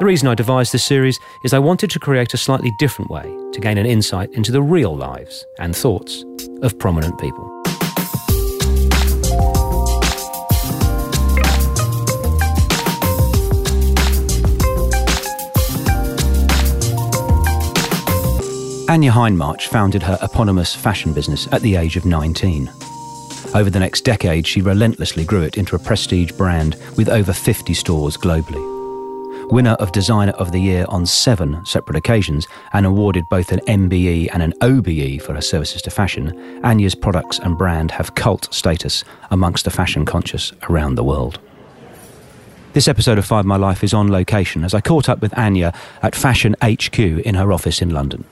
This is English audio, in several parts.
The reason I devised this series is I wanted to create a slightly different way to gain an insight into the real lives and thoughts of prominent people. Anya Hindmarch founded her eponymous fashion business at the age of 19. Over the next decade, she relentlessly grew it into a prestige brand with over 50 stores globally. Winner of Designer of the Year on seven separate occasions and awarded both an MBE and an OBE for her services to fashion, Anya's products and brand have cult status amongst the fashion conscious around the world. This episode of Five My Life is on location as I caught up with Anya at Fashion HQ in her office in London.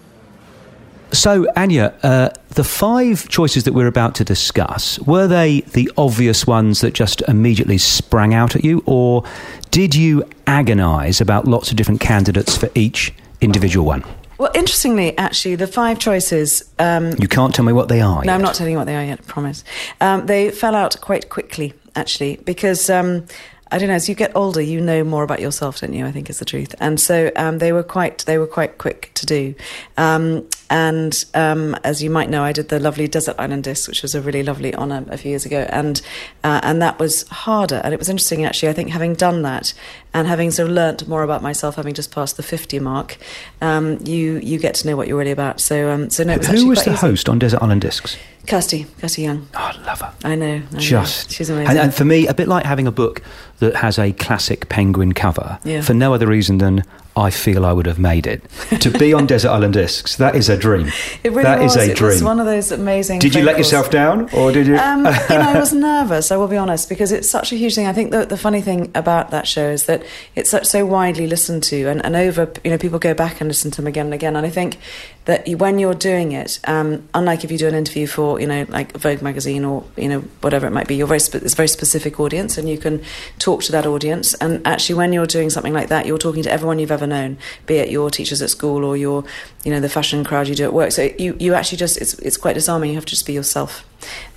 So, Anya, uh, the five choices that we're about to discuss, were they the obvious ones that just immediately sprang out at you, or did you agonise about lots of different candidates for each individual one? Well, interestingly, actually, the five choices. Um, you can't tell me what they are. No, yet. I'm not telling you what they are yet, I promise. Um, they fell out quite quickly, actually, because. Um, I don't know. As you get older, you know more about yourself, don't you? I think is the truth. And so um, they were quite they were quite quick to do. Um, and um, as you might know, I did the lovely Desert Island Disc, which was a really lovely honour a few years ago, and uh, and that was harder. And it was interesting, actually. I think having done that and having sort of learnt more about myself, having just passed the fifty mark, um, you you get to know what you're really about. So um, so no, who was the easy. host on Desert Island Discs? Kirsty, Kirsty Young. Oh, I love her. I know. I Just. Know. She's amazing. And, and, for me, a bit like having a book that has a classic penguin cover, yeah. for no other reason than I feel I would have made it. to be on Desert Island Discs, that is a dream. It really that was. is a it dream. was one of those amazing. Did you let yourself down, or did you? Um, you know, I was nervous. I will be honest, because it's such a huge thing. I think the, the funny thing about that show is that it's such, so widely listened to, and, and over. You know, people go back and listen to them again and again. And I think that when you're doing it, um, unlike if you do an interview for you know like Vogue magazine or you know whatever it might be, you're very spe- it's a very specific audience, and you can talk to that audience. And actually, when you're doing something like that, you're talking to everyone you've ever known, be it your teachers at school or your you know the fashion crowd you do at work. So you you actually just it's it's quite disarming. You have to just be yourself.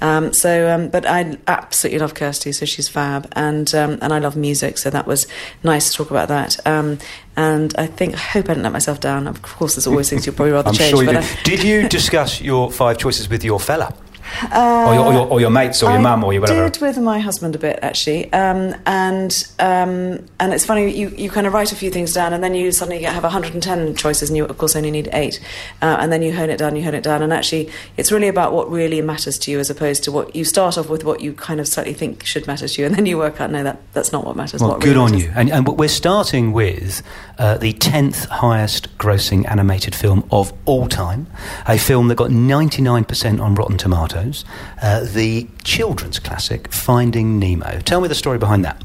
Um, so, um, but I absolutely love Kirsty, so she's fab, and um, and I love music, so that was nice to talk about that. Um, and I think I hope I didn't let myself down. Of course, there's always things you'll probably rather I'm change. Sure you but did. I, did you discuss your five choices with your fella? Uh, or, your, or, your, or, your, mates, or your mum, or your whatever. I did with my husband a bit actually, um, and um, and it's funny you, you kind of write a few things down, and then you suddenly have 110 choices, and you of course only need eight, uh, and then you hone it down, you hone it down, and actually it's really about what really matters to you, as opposed to what you start off with what you kind of slightly think should matter to you, and then you work out no that that's not what matters. Well, what good really on matters. you. And, and we're starting with uh, the 10th highest grossing animated film of all time, a film that got 99% on Rotten Tomatoes, uh, the children's classic Finding Nemo. Tell me the story behind that.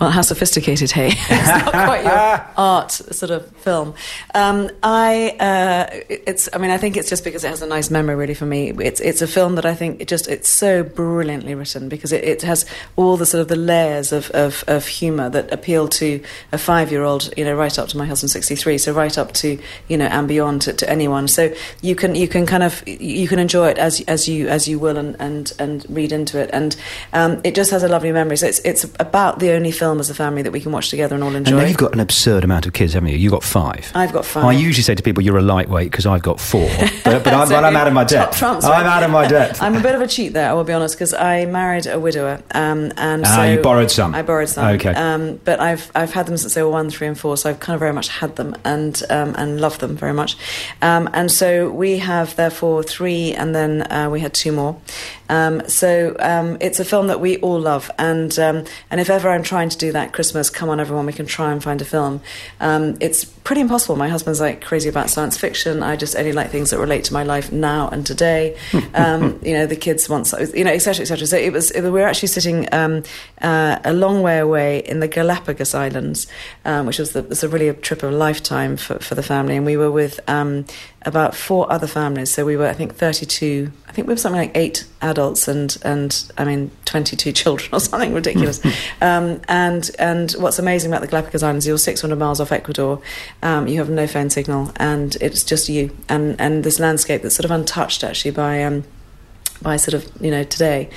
Well, how sophisticated, hey? it's not quite your art sort of film. Um, I, uh, it's, I mean, I think it's just because it has a nice memory, really, for me. It's, it's a film that I think it just, it's so brilliantly written because it, it has all the sort of the layers of, of, of humour that appeal to a five-year-old, you know, right up to my husband, 63, so right up to, you know, and beyond to, to anyone. So you can, you can kind of, you can enjoy it as, as you, as you will and, and, and read into it. And um, it just has a lovely memory. So it's, it's about the only film as a family that we can watch together and all enjoy. And now you've got an absurd amount of kids, haven't you? You've got five. I've got five. I usually say to people, you're a lightweight because I've got four. But, but, I'm, I'm out of my depth. Trumps, I'm out of my depth. I'm a bit of a cheat there, I will be honest, because I married a widower. Um, and Ah, so you borrowed some. I borrowed some. Okay. Um, but I've, I've had them since they were one, three, and four, so I've kind of very much had them and, um, and loved them very much. Um, and so we have, therefore, three, and then uh, we had two more. Um, so um, it's a film that we all love, and um, and if ever I'm trying to do that Christmas, come on everyone, we can try and find a film. Um, it's pretty impossible. My husband's like crazy about science fiction. I just only like things that relate to my life now and today. Um, you know, the kids want, you know, etc. etc. So it was. It, we were actually sitting um, uh, a long way away in the Galapagos Islands, which was, the, was a really a trip of a lifetime for, for the family, and we were with about four other families. So we were, I think, 32. I think we were something like eight adults and and I mean 22 children or something ridiculous. um, and and what's amazing about the Galapagos Islands, you're 600 miles off Ecuador. Um, you have no phone signal, and it's just you and and this landscape that's sort of untouched actually by. Um, by sort of you know today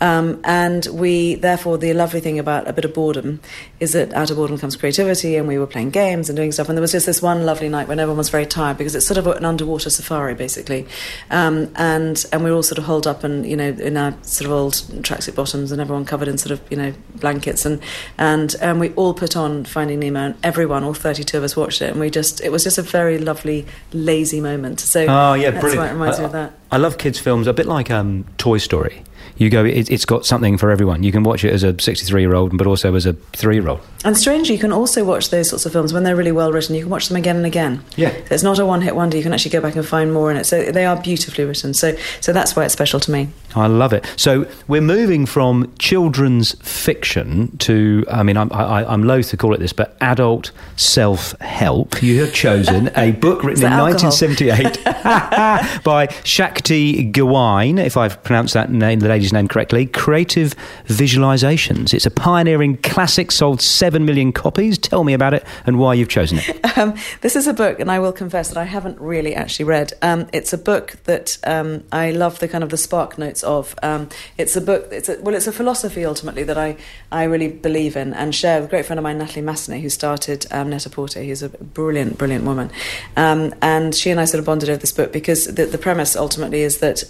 um, and we therefore the lovely thing about a bit of boredom is that out of boredom comes creativity and we were playing games and doing stuff. And there was just this one lovely night when everyone was very tired because it's sort of an underwater safari basically. Um, and and we were all sort of holed up and you know in our sort of old tracksuit bottoms and everyone covered in sort of you know blankets. And and and we all put on Finding Nemo and everyone all 32 of us watched it. And we just it was just a very lovely lazy moment. So oh yeah that's brilliant. why it reminds I, me of that. I love kids films a bit like um, Toy Story you go, it, has got something for everyone. You can watch it as a 63 year old, but also as a three year old. And strangely, you can also watch those sorts of films when they're really well written. You can watch them again and again. Yeah, it's not a one hit wonder. You can actually go back and find more in it. So they are beautifully written. So so that's why it's special to me. I love it. So we're moving from children's fiction to, I mean, I'm, I, am loath to call it this, but adult self help. You have chosen a book written in 1978 by Shakti Gawain, if I've pronounced that name, the lady's name correctly. Creative Visualizations. It's a pioneering classic, sold seven million copies. Tell me about it and why you've chosen it. Um, this is a book, and I will confess that I haven't really actually read. Um, it's a book that um, I love the kind of the spark notes of. Um, it's a book. It's a, well, it's a philosophy ultimately that I I really believe in and share with a great friend of mine, Natalie Massenet, who started um, Net-a-Porter. Who's a brilliant, brilliant woman, um, and she and I sort of bonded over this book because the, the premise ultimately is that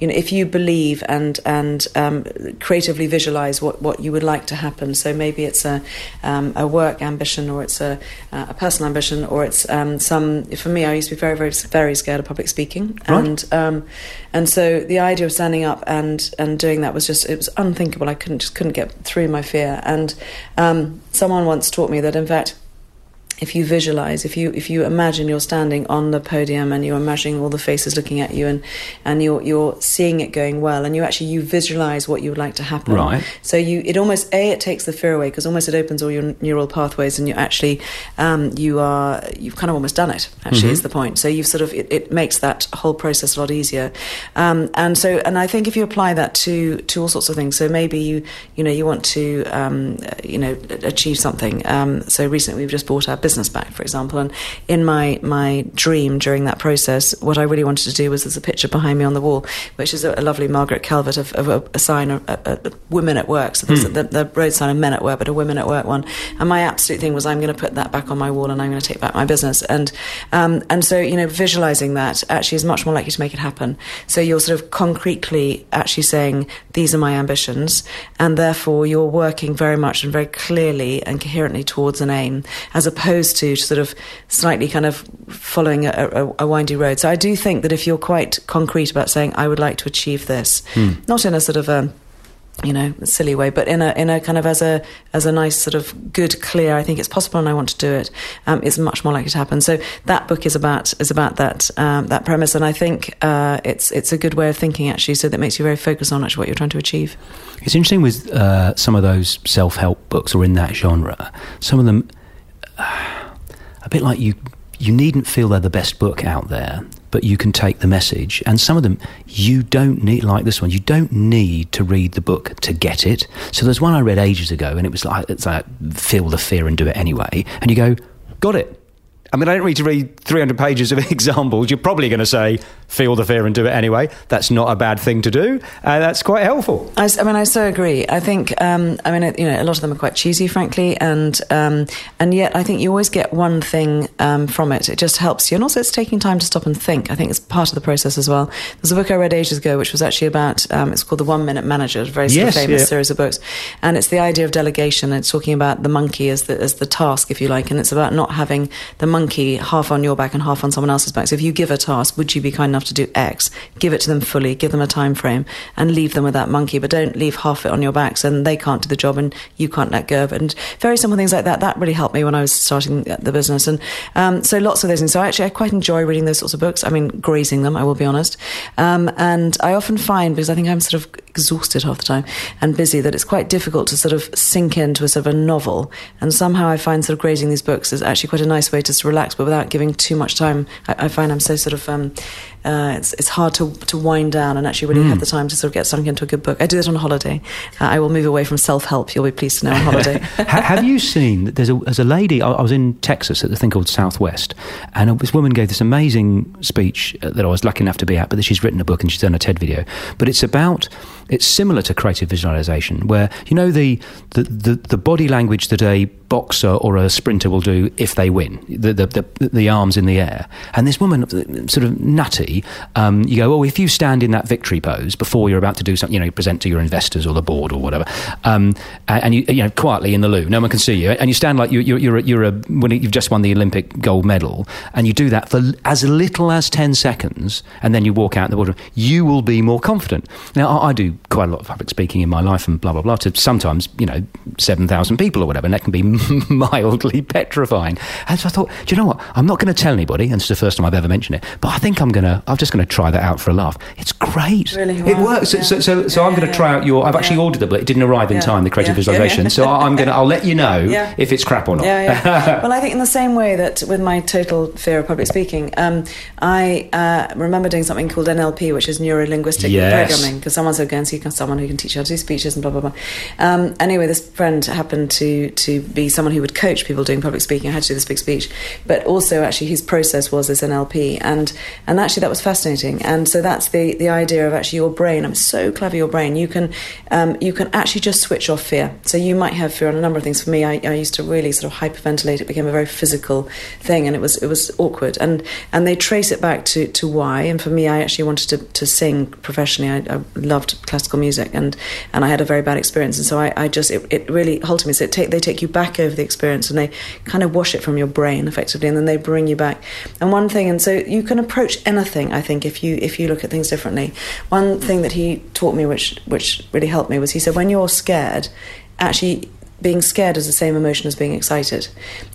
you know if you believe and and creatively visualize what what you would like to happen. So maybe it's a a work ambition or it's a a personal ambition or it's um, some. For me, I used to be very, very, very scared of public speaking, right. and um, and so the idea of standing up and and doing that was just it was unthinkable. I couldn't just couldn't get through my fear. And um, someone once taught me that in fact if you visualize, if you if you imagine you're standing on the podium and you're imagining all the faces looking at you and and you're you're seeing it going well and you actually you visualize what you would like to happen. Right. So you it almost a it takes the fear away because almost it opens all your neural pathways and you actually um, you are you've kind of almost done it. Actually, mm-hmm. is the point. So you've sort of it, it makes that whole process a lot easier. Um, and so and I think if you apply that to to all sorts of things, so maybe you you know you want to um, you know achieve something. Um, so recently we've just bought our business back, for example. And in my my dream during that process, what I really wanted to do was there's a picture behind me on the wall, which is a, a lovely Margaret Calvert of, of a, a, sign of a, women at work. So there's hmm. the, the, road sign of men at work, but a women at work one. And my absolute thing was I'm going to put that back on my wall and I'm going to take back my business. And um, and so you know visualizing that actually is much more likely to make it happen. So you're sort of concretely actually saying these are my ambitions, and therefore you're working very much and very clearly and coherently towards an aim, as opposed opposed to sort of slightly kind of following a, a, a, windy road. So I do think that if you're quite concrete about saying, I would like to achieve this, hmm. not in a sort of a you know, silly way, but in a in a kind of as a as a nice sort of good, clear. I think it's possible, and I want to do it. Um, it's much more likely to happen. So that book is about is about that um, that premise, and I think uh, it's it's a good way of thinking actually. So that makes you very focused on actually what you're trying to achieve. It's interesting with uh, some of those self help books or in that genre. Some of them a bit like you you needn't feel they're the best book out there, but you can take the message. And some of them you don't need, like this one, you don't need to read the book to get it. So there's one I read ages ago, and it was like, it's like feel the fear and do it anyway. And you go, got it. I mean, I don't need to read 300 pages of examples. You're probably going to say, feel the fear and do it anyway. That's not a bad thing to do. And that's quite helpful. I, I mean, I so agree. I think, um, I mean, you know, a lot of them are quite cheesy, frankly. And, um, and yet I think you always get one thing um, from it. It just helps you. And also, it's taking time to stop and think. I think it's part of the process as well. There's a book I read ages ago, which was actually about, um, it's called The One Minute Manager, a very yes, famous yeah. series of books. And it's the idea of delegation. It's talking about the monkey as the, as the task, if you like. And it's about not having the monkey monkey half on your back and half on someone else's back. So if you give a task, would you be kind enough to do X? Give it to them fully, give them a time frame, and leave them with that monkey. But don't leave half it on your back, so they can't do the job and you can't let go of it. And very simple things like that. That really helped me when I was starting the business. And um, so lots of those things. So actually, I quite enjoy reading those sorts of books. I mean, grazing them. I will be honest. Um, and I often find because I think I'm sort of exhausted half the time and busy that it's quite difficult to sort of sink into a sort of a novel. And somehow I find sort of grazing these books is actually quite a nice way to relax, but without giving too much time. I, I find I'm so sort of um, uh, it's it's hard to to wind down and actually really mm. have the time to sort of get sunk into a good book. I do that on holiday. Uh, I will move away from self help. You'll be pleased to know on holiday. have you seen that there's a there's a lady? I, I was in Texas at the thing called Southwest, and this woman gave this amazing speech uh, that I was lucky enough to be at. But that she's written a book and she's done a TED video. But it's about it's similar to creative visualization, where you know the the, the, the body language that a boxer or a sprinter will do if they win. The, the, the, the arms in the air. And this woman, sort of nutty, um, you go, well, if you stand in that victory pose before you're about to do something, you know, present to your investors or the board or whatever, um, and you, you know, quietly in the loo, no one can see you, and you stand like you, you're, you're, a, you're a, when you've just won the Olympic gold medal, and you do that for as little as 10 seconds, and then you walk out in the boardroom, you will be more confident. Now, I, I do quite a lot of public speaking in my life and blah, blah, blah, to sometimes, you know, 7,000 people or whatever, and that can be mildly petrifying. And so I thought, do you know what? I'm not going to tell anybody, and it's the first time I've ever mentioned it, but I think I'm going to, I'm just going to try that out for a laugh. It's great. Really? It works. Yeah. So, so, so yeah, I'm going to try out your, I've actually ordered it, but it didn't arrive in time, the creative visualization. So I'm going to, I'll let you know if it's crap or not. Yeah, yeah. well, I think in the same way that with my total fear of public speaking, um, I uh, remember doing something called NLP, which is neuro linguistic yes. programming, because someone said, go and see someone who can teach you how to do speeches and blah, blah, blah. Um, anyway, this friend happened to, to be someone who would coach people doing public speaking. I had to do this big speech, but also actually his process was this NLP, and and actually that was fascinating. And so that's the the idea of actually your brain. I'm so clever, your brain. You can um, you can actually just switch off fear. So you might have fear on a number of things. For me, I, I used to really sort of hyperventilate. It became a very physical thing, and it was it was awkward. And and they trace it back to to why. And for me, I actually wanted to, to sing professionally. I, I loved classical music, and and I had a very bad experience. And so I, I just it, it really halted me. So take, they take you back over the experience and they kind of wash it from your brain effectively, and then they bring you back. And one thing, and so you can approach anything. I think if you if you look at things differently. One thing that he taught me, which which really helped me, was he said when you're scared, actually being scared is the same emotion as being excited.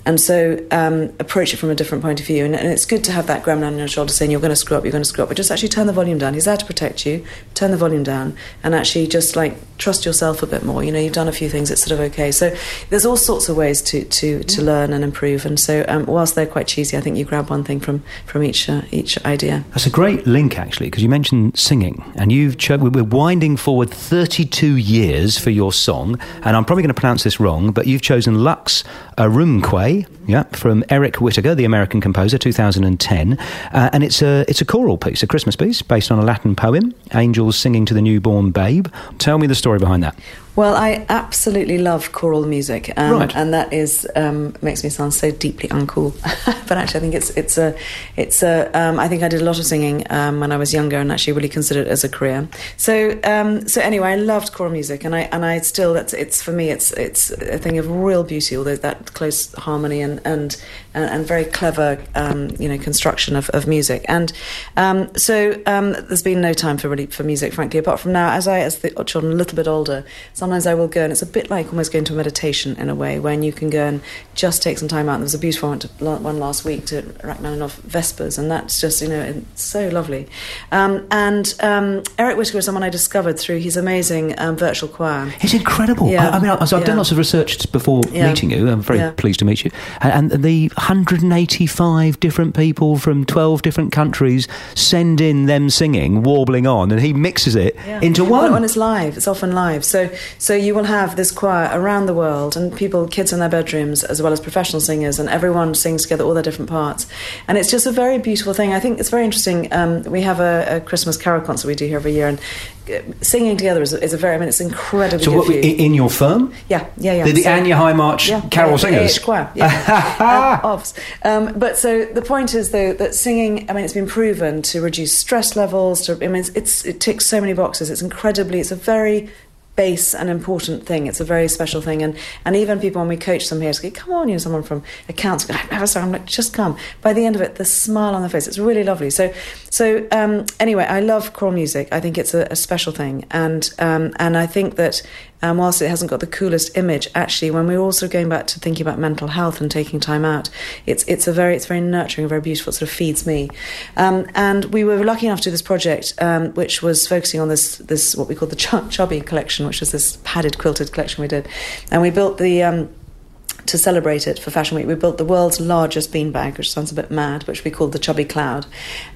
And so um, approach it from a different point of view. And, and, it's good to have that gremlin on your shoulder saying, you're going to screw up, you're going to screw up. But just actually turn the volume down. He's there to protect you. Turn the volume down and actually just like trust yourself a bit more. You know, you've done a few things, it's sort of okay. So there's all sorts of ways to, to, to learn and improve. And so um, whilst they're quite cheesy, I think you grab one thing from, from each, uh, each idea. That's a great link, actually, because you mentioned singing. And you've cho- we're winding forward 32 years for your song. And I'm probably going to pronounce this wrong, but you've chosen Lux Aurumque, yeah, from Eric Whitacre, the American composer, 2010, uh, and it's a it's a choral piece, a Christmas piece based on a Latin poem, "Angels Singing to the Newborn Babe." Tell me the story behind that. Well, I absolutely love choral music, um, right. and that is um, makes me sound so deeply uncool. but actually, I think it's it's a it's a. Um, I think I did a lot of singing um, when I was younger, and actually really considered it as a career. So um, so anyway, I loved choral music, and I and I still that's it's for me it's it's a thing of real beauty, although that close harmony and and and, and very clever um, you know construction of, of music. And so there's been no time for really for music, frankly, apart from now as I as the children a little bit older sometimes I will go, and it's a bit like almost going to a meditation in a way, when you can go and just take some time out. There was a beautiful one, to, one last week to Rachmaninoff Vespers, and that's just, you know, it's so lovely. Um, and um, Eric Whitacre is someone I discovered through his amazing um, virtual choir. It's incredible. Yeah. I, I mean, I, so I've yeah. done lots of research before yeah. meeting you. I'm very pleased to meet you. And, and the 185 different people from 12 different countries send in them singing, warbling on, and he mixes it into one. Well, when it's live, it's often live. So so you will have this choir around the world, and people, kids in their bedrooms, as well as professional singers, and everyone sings together all their different parts. And it's just a very beautiful thing. I think it's very interesting. Um, we have a, a, Christmas carol concert we do here every year, and uh, singing together is, is a very, I mean, it's incredibly. So, what, in your firm? Yeah, yeah, yeah. The, the so, Anya Hindmarch yeah, carol yeah, singers. choir, yeah. um, um, but so the point is, though, that singing, I mean, it's been proven to reduce stress levels. To, I mean, it's, it's, it ticks so many boxes. It's incredibly, it's a very base and important thing. It's a very special thing, and and even people when we coach them here, say, "Come on, you know, someone from accounts." I've never saw. I'm like, just come. By the end of it, the smile on their face. It's really lovely. So, so um, anyway, I love choral music. I think it's a, a special thing, and um, and I think that um, whilst it hasn't got the coolest image, actually, when we're also going back to thinking about mental health and taking time out, it's it's a very it's very nurturing, very beautiful. It sort of feeds me. Um, and we were lucky enough to do this project, um, which was focusing on this this what we call the Ch- Chubby collection, which was this padded quilted collection we did, and we built the um, to celebrate it for Fashion Week, we built the world's largest beanbag, which sounds a bit mad, which we called the Chubby Cloud.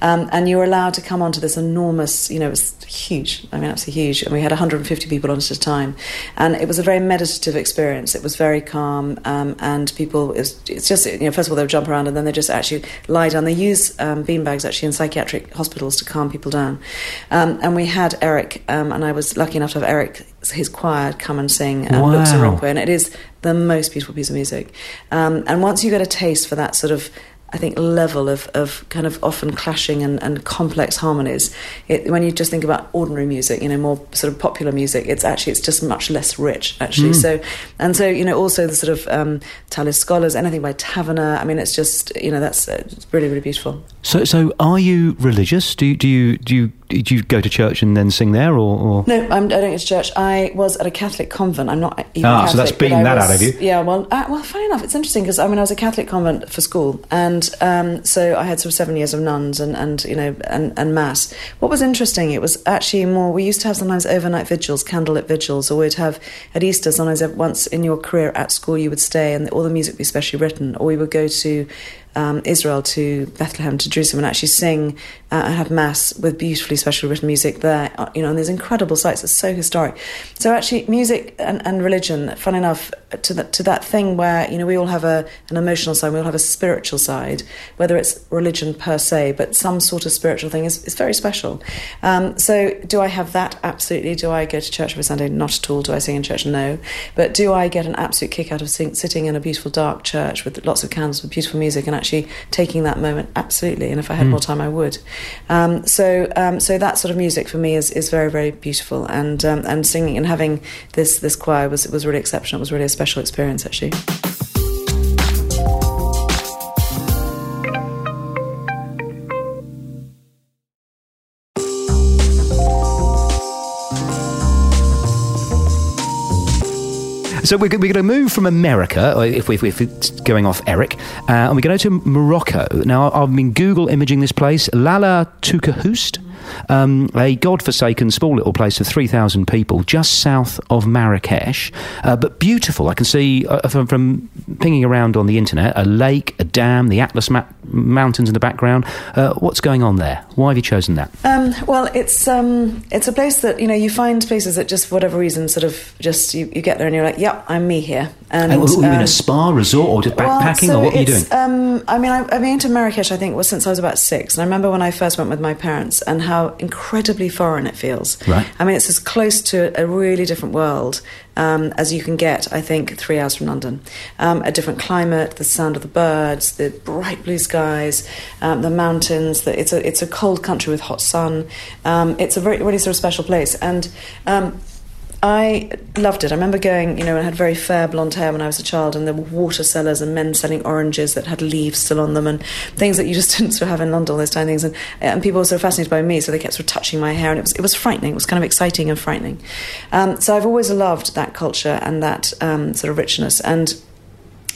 Um, and you were allowed to come onto this enormous, you know, it was huge. I mean, absolutely huge. And we had 150 people on it at a time. And it was a very meditative experience. It was very calm. Um, and people, it's, it's just, you know, first of all, they would jump around and then they just actually lie down. They use um, beanbags actually in psychiatric hospitals to calm people down. Um, and we had Eric, um, and I was lucky enough to have Eric his choir come and sing um, wow. Lux and it is the most beautiful piece of music. Um, and once you get a taste for that sort of I think, level of, of kind of often clashing and, and complex harmonies. It, when you just think about ordinary music, you know, more sort of popular music, it's actually it's just much less rich, actually. Mm. So, and so you know, also the sort of um, Tallis Scholars, anything by Taverner. I mean, it's just you know, that's uh, really really beautiful. So, so are you religious? Do you, do you do you do you go to church and then sing there, or, or? no? I'm, I do not go to church. I was at a Catholic convent. I'm not even ah, Catholic, so that's beating that was, out of you. Yeah, well, uh, well, funny enough, it's interesting because I mean, I was a Catholic convent for school, and and um, so I had sort of seven years of nuns and, and you know and, and mass. What was interesting, it was actually more. We used to have sometimes overnight vigils, candlelit vigils, or we'd have at Easter. Sometimes once in your career at school, you would stay and all the music would be specially written, or we would go to um, Israel to Bethlehem to Jerusalem and actually sing uh, and have mass with beautifully specially written music there. Uh, you know, and there's incredible sites. It's so historic. So actually, music and, and religion, fun enough, to that to that thing where you know we all have a an emotional side, we all have a spiritual side, whether it's religion per se, but some sort of spiritual thing is, is very special. Um, so do I have that? Absolutely. Do I go to church every Sunday? Not at all. Do I sing in church? No. But do I get an absolute kick out of sing, sitting in a beautiful dark church with lots of candles with beautiful music and actually actually taking that moment absolutely and if i had mm. more time i would um, so um, so that sort of music for me is, is very very beautiful. And um, and singing and having this this choir was was really exceptional. It was really a special experience actually So we're, we're going to move from America, if, we, if it's going off Eric, uh, and we're going to Morocco. Now, I've been Google imaging this place, Lalla Takerkoust um, a god-forsaken small little place of 3,000 people just south of Marrakesh, uh, but beautiful. I can see uh, from, from, pinging around on the internet a lake, a dam, the Atlas ma- Mountains in the background. Uh, what's going on there? Why have you chosen that? Um, well, it's um, it's a place that you know you find places that just for whatever reason sort of just you, you get there and you're like, yep, I'm me here. And, and you mean a um, spa resort or just backpacking well, so or what are you doing? Um, I mean, I, I've been to Marrakesh. I think was since I was about six, and I remember when I first went with my parents and how how incredibly foreign it feels. Right. I mean, it's as close to a really different world um, as you can get, I think, three hours from London. Um, a different climate, the sound of the birds, the bright blue skies, um, the mountains. The, it's, a, it's a cold country with hot sun. Um, it's a very, really sort of special place. And um, I loved it. I remember going, you know, I had very fair blonde hair when I was a child, and there were water sellers and men selling oranges that had leaves still on them, and things that you just didn't sort of have in London, all those tiny things. And, and people were sort of fascinated by me, so they kept sort of touching my hair, and it was it was frightening. It was kind of exciting and frightening. Um, so I've always loved that culture and that um, sort of richness. And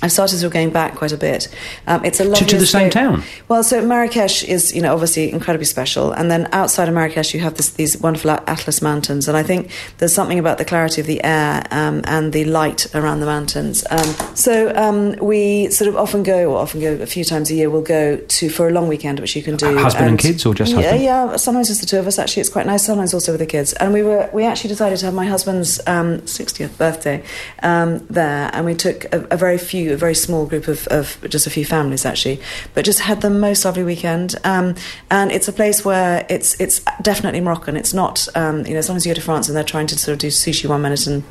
I've started sort of going back quite a bit. Um, it's a lovely to, to the same town. Well, so Marrakesh is, you know, obviously incredibly special, and then outside of Marrakesh, you have this, these wonderful Atlas Mountains, and I think there's something about the clarity of the air um, and the light around the mountains. Um, so um, we sort of often go, or often go a few times a year. We'll go to for a long weekend, which you can do. husband and, and, kids, or just husband? Yeah, yeah. Sometimes just the two of us. Actually, it's quite nice. Sometimes also with the kids. And we were we actually decided to have my husband's 60th um, birthday um, there, and we took a, a very few, a very small group of, of just a few families actually, but just had the most lovely weekend. Um, and it's a place where it's it's definitely Moroccan. It's not um, you know sometimes you go to France and they're trying to sort of do sushi one minute and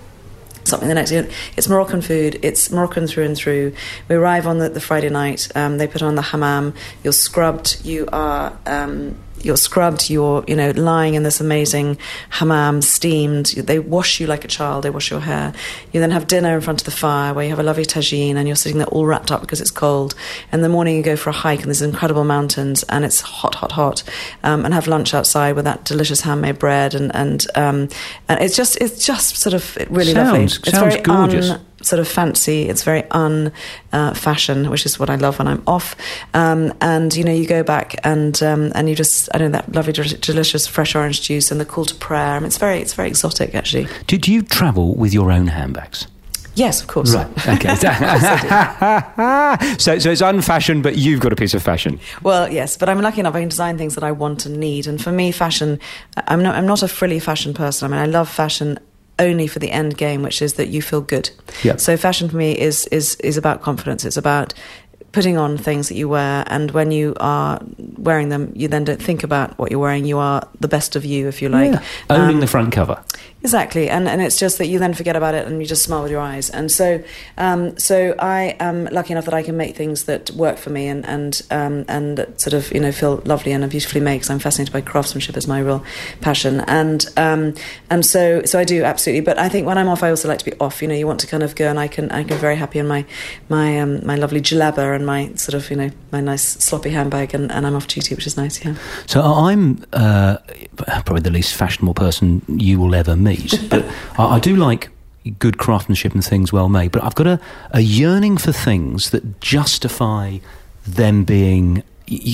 something the next. It's Moroccan food. It's Moroccan through and through. We arrive on the, the Friday night. Um, they put on the hammam. You're scrubbed. You are. Um, you're scrubbed, you're you know lying in this amazing hammam, steamed. They wash you like a child. They wash your hair. You then have dinner in front of the fire where you have a lovely tagine and you're sitting there all wrapped up because it's cold. In the morning you go for a hike and there's incredible mountains and it's hot, hot, hot. Um, and have lunch outside with that delicious handmade bread and and um, and it's just it's just sort of really sounds, lovely. It's very gorgeous. Un, sort of fancy. It's very un uh, fashion, which is what I love when I'm off. Um, and you know, you go back and um, and you just I know that lovely, delicious fresh orange juice and the call to prayer. I mean, it's very it's very exotic actually. Do, do you travel with your own handbags? Yes, of course. Right. Okay. so, so it's unfashioned, but you've got a piece of fashion. Well, yes, but I'm lucky enough. I can design things that I want and need. And for me, fashion. I'm not. I'm not a frilly fashion person. I mean, I love fashion only for the end game, which is that you feel good. Yeah. So fashion for me is is is about confidence. It's about putting on things that you wear, and when you are wearing them, you then don't think about what you're wearing. You are the best of you, if you like. Yeah. Owning um, the front cover. Exactly, and and it's just that you then forget about it and you just smile with your eyes. And so, um, so I am lucky enough that I can make things that work for me and and um, and sort of you know feel lovely and are beautifully made. Because I'm fascinated by craftsmanship as my real passion. And um, and so so I do absolutely. But I think when I'm off, I also like to be off. You know, you want to kind of go, and I can I can very happy in my my um, my lovely jalaba and my sort of you know my nice sloppy handbag, and, and I'm off duty, which is nice. Yeah. So I'm uh, probably the least fashionable person you will ever meet meet. but I, I do like good craftsmanship and things well made. But I've got a, a yearning for things that justify them being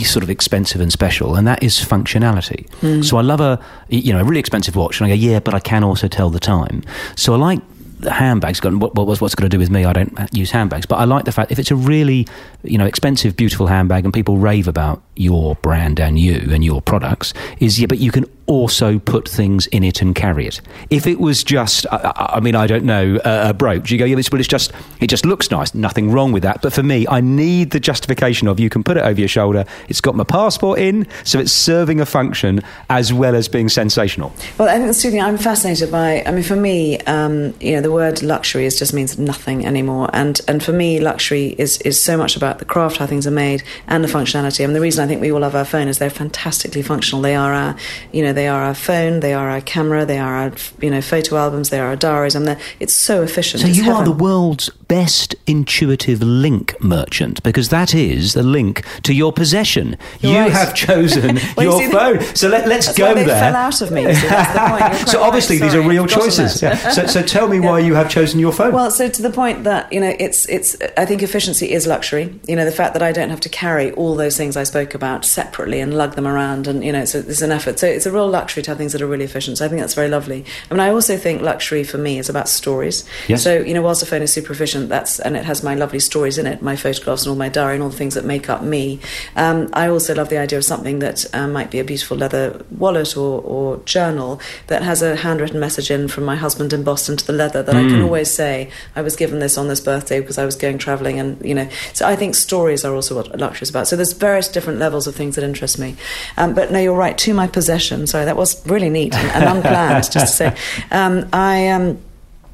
sort of expensive and special, and that is functionality. Mm. So I love a you know a really expensive watch, and I go yeah, but I can also tell the time. So I like the handbags. Got what, what, what's going to do with me? I don't use handbags, but I like the fact if it's a really you know expensive, beautiful handbag, and people rave about your brand and you and your products, is yeah, but you can also put things in it and carry it. If it was just, I, I mean, I don't know, uh, a brooch, you go, yeah, but it's just, it just looks nice. Nothing wrong with that. But for me, I need the justification of you can put it over your shoulder. It's got my passport in, so it's serving a function as well as being sensational. Well, I think that's things I'm fascinated by. I mean, for me, um, you know, the word luxury is just means nothing anymore. And and for me, luxury is is so much about the craft, how things are made, and the functionality. I mean, the reason I think we all love our phone is they're fantastically functional. They are our, you know, they are our phone, they are our camera, they are our you know photo albums, they are our diaries, and it's so efficient. So it's you heaven. are the world's best intuitive link merchant because that is the link to your possession. You're you right. have chosen well, your you phone. So let, us go there. fell out of me. So, so obviously right. these are real choices. Yeah. So, so tell me yeah. why you have chosen your phone. Well, so to the point that you know it's it's I think efficiency is luxury. You know the fact that I don't have to carry all those things I spoke about separately and lug them around, and you know it's, a, it's an effort. So it's a real luxury to have things that are really efficient. So I think that's very lovely. I mean, I also think luxury for me is about stories. Yes. So you know, whilst the phone is super efficient, that's and it has my lovely stories in it, my photographs and all my diary and all the things that make up me. Um, I also love the idea of something that uh, might be a beautiful leather wallet or, or, journal that has a handwritten message in from my husband in Boston to the leather that mm. I can mm. always say I was given this on this birthday because I was going travelling and you know. So I think stories are also what luxury is about. So there's various different levels of things that interest me. Um, but no, you're right. To my possession. Sorry, that was really neat and, and unplanned. just to say, um, I. Um,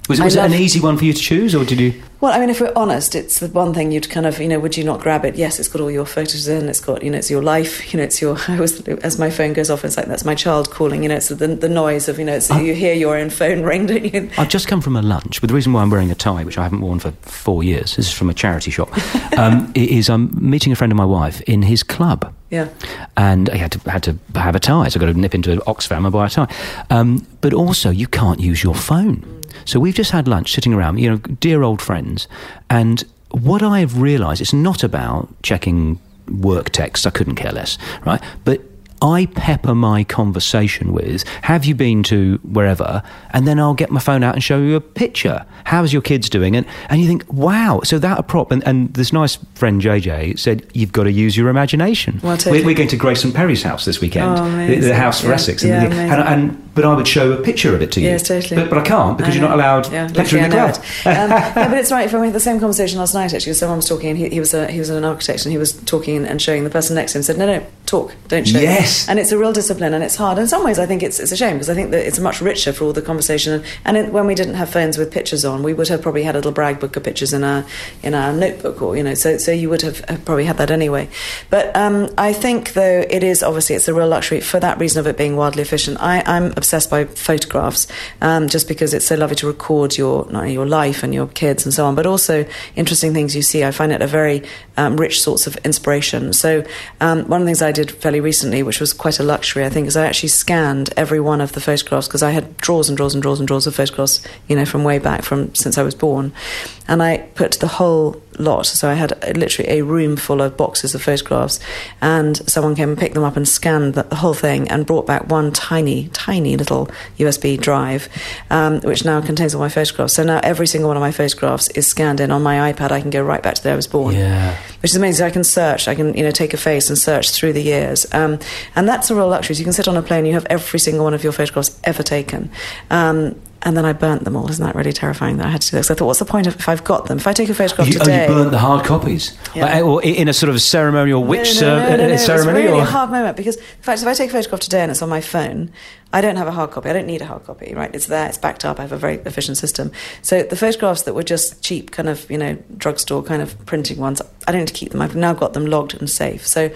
was, it, was it an easy one for you to choose, or did you? Well, I mean, if we're honest, it's the one thing you'd kind of, you know, would you not grab it? Yes, it's got all your photos in. It's got, you know, it's your life. You know, it's your. I was, as my phone goes off, it's like that's my child calling. You know, it's the, the noise of, you know, it's, I, you hear your own phone ring, don't you? I've just come from a lunch, but the reason why I'm wearing a tie, which I haven't worn for four years, this is from a charity shop, um, is I'm meeting a friend of my wife in his club. Yeah. And I had to had to have a tie, so I got to nip into Oxfam and buy a tie. Um, but also, you can't use your phone. So we've just had lunch, sitting around, you know, dear old friends, and what I've realised, it's not about checking work texts. I couldn't care less, right? But I pepper my conversation with, have you been to wherever? And then I'll get my phone out and show you a picture. How's your kids doing? And, and you think, wow, so that a prop. And, and this nice friend JJ said, you've got to use your imagination. Well, we're, we're, going to Grayson Perry's house this weekend, oh, the, the, house for yeah, Essex. Yeah, and, and, but I would show a picture of it to you. Yes, totally. But, but I can't because I you're not allowed Yeah, picture in the crowd. um, no, but it's right. We had the same conversation last night. Actually, someone was talking, and he, he was a, he was an architect, and he was talking and showing the person next to him said, "No, no, talk, don't show." Yes. and it's a real discipline, and it's hard. In some ways, I think it's it's a shame because I think that it's much richer for all the conversation. And, and it, when we didn't have phones with pictures on, we would have probably had a little brag book of pictures in our in our notebook, or you know, so so you would have, have probably had that anyway. But um, I think though it is obviously it's a real luxury for that reason of it being wildly efficient. I, I'm obsessed by photographs, um, just because it's so lovely to record your your life and your kids and so on, but also interesting things you see. I find it a very um, rich source of inspiration. So um, one of the things I did fairly recently, which was quite a luxury, I think, is I actually scanned every one of the photographs because I had drawers and drawers and drawers and drawers of photographs, you know, from way back from since I was born, and I put the whole lot. So I had literally a room full of boxes of photographs, and someone came and picked them up and scanned the, the whole thing and brought back one tiny, tiny little USB drive, um, which now contains all my photographs. So now every single one of my photographs is scanned in on my iPad. I can go right back to the day I was born Yeah. which is amazing. I can search. I can you know take a face and search through the years, um, and that's a real luxury. So you can sit on a plane. You have every single one of your photographs ever taken. Um, and then I burnt them all. Isn't that really terrifying that I had to do this? I thought, what's the point of if I've got them? If I take a photograph You, oh, you burnt the hard copies, Yeah. Uh, or in a sort of ceremonial witch no, no, no, cer- no, no, uh, ceremony, It's really or a hard moment because, in fact, if I take a photograph today and it's on my phone, I don't have a hard copy. I don't need a hard copy, right? It's there. It's backed up. I have a very efficient system. So the photographs that were just cheap, kind of you know drugstore kind of printing ones, I don't need to keep them. I've now got them logged and safe. So.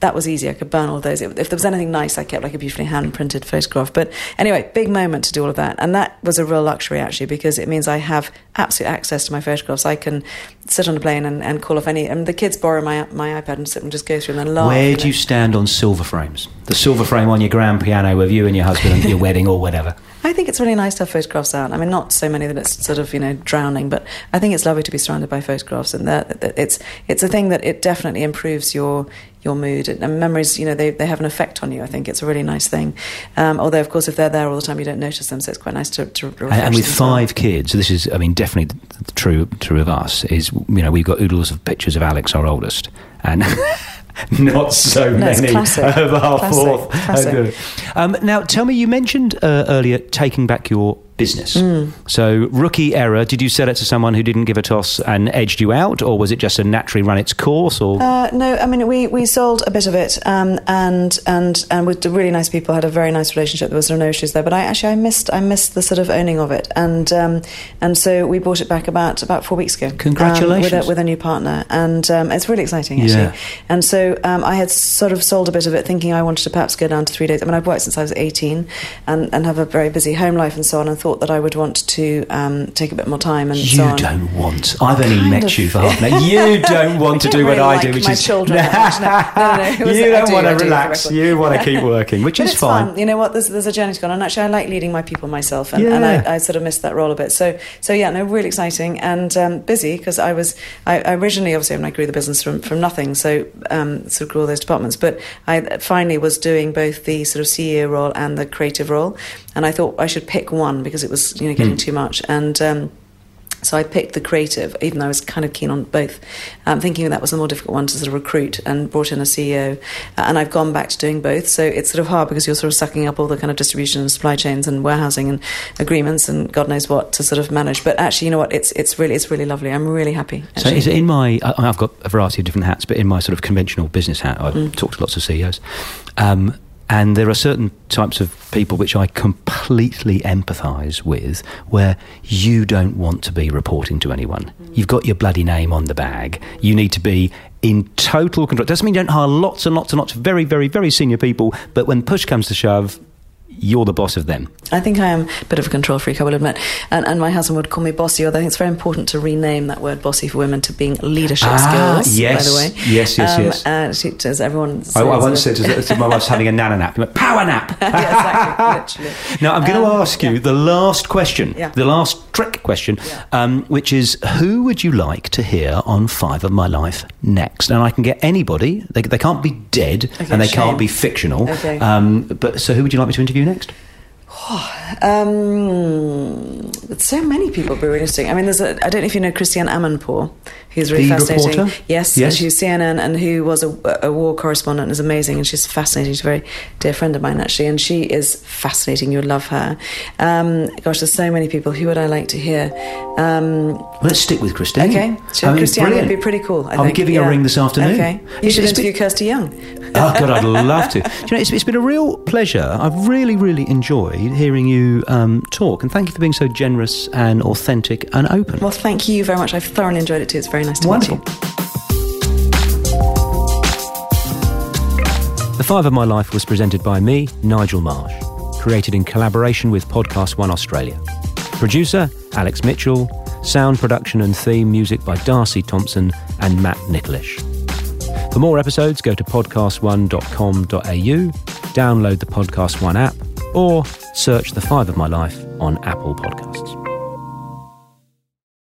That was easy. I could burn all those. If there was anything nice, I kept like a beautifully hand printed photograph. But anyway, big moment to do all of that. And that was a real luxury actually because it means I have absolute access to my photographs. I can sit on a plane and, and call off any. And the kids borrow my my iPad and sit and just go through them and laugh. Where do you stand on silver frames? The silver frame on your grand piano with you and your husband at your wedding or whatever. I think it's really nice to have photographs out. I mean, not so many that it's sort of you know drowning, but I think it's lovely to be surrounded by photographs, and that, that it's it's a thing that it definitely improves your your mood and, memories. You know, they they have an effect on you. I think it's a really nice thing. Um, although, of course, if they're there all the time, you don't notice them, so it's quite nice to. to And, and with as well. five kids, this is, I mean, definitely true true of us. Is you know we've got oodles of pictures of Alex, our oldest, and not so No, many classic. of our Classic. fourth. Classic. Um, now, tell me, you mentioned uh, earlier taking back your business. Mm. So, rookie error. Did you sell it to someone who didn't give a toss and edged you out, or was it just a naturally run its course? Or Uh, no, I mean we, we sold a bit of it, um, and and and with really nice people, had a very nice relationship. There was no issues there, but I actually I missed I missed the sort of owning of it, and um, and so we bought it back about about four weeks ago. um, Congratulations. with a, with a new partner, and um, it's really exciting actually. Yeah. And so um, I had sort of sold a bit of it, thinking I wanted to perhaps go down to three days. I mean I've worked since I was eighteen, and and have a very busy home life and so on, and thought that I would want to um, take a bit more time and you so on. don't want. I've only kind met of- you for half an hour. You don't want to do don't what really I like do, which my is children. No, no, no. You don't do, want to do, relax. You want to keep working, which is fine. fun. You know what? There's, there's a journey to go on, and actually, I like leading my people myself, and, and I, I sort of missed that role a bit. So, so yeah, no, really exciting and um, busy because I was I, I originally obviously when I grew the business from from nothing, so um, sort of grew all those departments. But I finally was doing both the sort of CEO role and the creative role, and I thought I should pick one because it was you know getting Mm. too much and. Um, so I picked the creative, even though I was kind of keen on both, um, thinking that was the more difficult one to sort of recruit and brought in a CEO. Uh, and I've gone back to doing both. So it's sort of hard because you're sort of sucking up all the kind of distribution and supply chains and warehousing and agreements and God knows what to sort of manage. But actually, you know what? It's it's really it's really lovely. I'm really happy. So actually. is it in my? I've got a variety of different hats, but in my sort of conventional business hat, I've Mm. talked to lots of CEOs, um, and there are certain types of people which I completely empathise with, where you don't want to be reporting to anyone. You've got your bloody name on the bag. You need to be in total control. Doesn't mean you don't hire lots and lots and lots of very, very, very senior people, but when push comes to shove, you're the boss of them. I think I am a bit of a control freak, I will admit. And, and my husband would call me bossy, although I think it's very important to rename that word bossy for women to being leadership Ah, skills, yes. by the way. Yes, yes, um, yes. She, as everyone I, I once said to, to my wife's having a nana nap, power nap. yeah, exactly, literally. Now, I'm going to Um, ask you yeah. the last question, Yeah. the last trick question, um, which is who would you like to hear on Five of My Life next? And I can get anybody, they, they can't be dead Okay, and they shame. can't be fictional. Okay. Um, but So, who would you like me to interview next? Um, so many people be really interesting. I mean, there's a, I don't know if you know Christiane Amanpour, who's really The fascinating. reporter? Yes, Yes. she's CNN and who was a, a war correspondent and is amazing and she's fascinating. She's a very dear friend of mine actually, and she is fascinating. You'll love her. Um, gosh, there's so many people. Who would I like to hear? Um, Let's stick with Christine. okay, so I mean, Christiane would be pretty cool. I I'll be think. giving her a ring this afternoon. Okay, you It's- should it's been- interview Kirsty Young. Oh God, I'd love to. Do you know, it's, it's been a real pleasure. I've really, really enjoyed hearing you um, talk, and thank you for being so generous and authentic and open. Well, thank you very much. I've thoroughly enjoyed it too. It's very nice to Wonderful. meet you. The Five of My Life was presented by me, Nigel Marsh, created in collaboration with Podcast One Australia. Producer, Alex Mitchell. Sound production and theme music by Darcy Thompson and Matt Nicholish. For more episodes, go to podcastone.com.au, download the Podcast One app, or search The Five of My Life on Apple Podcasts.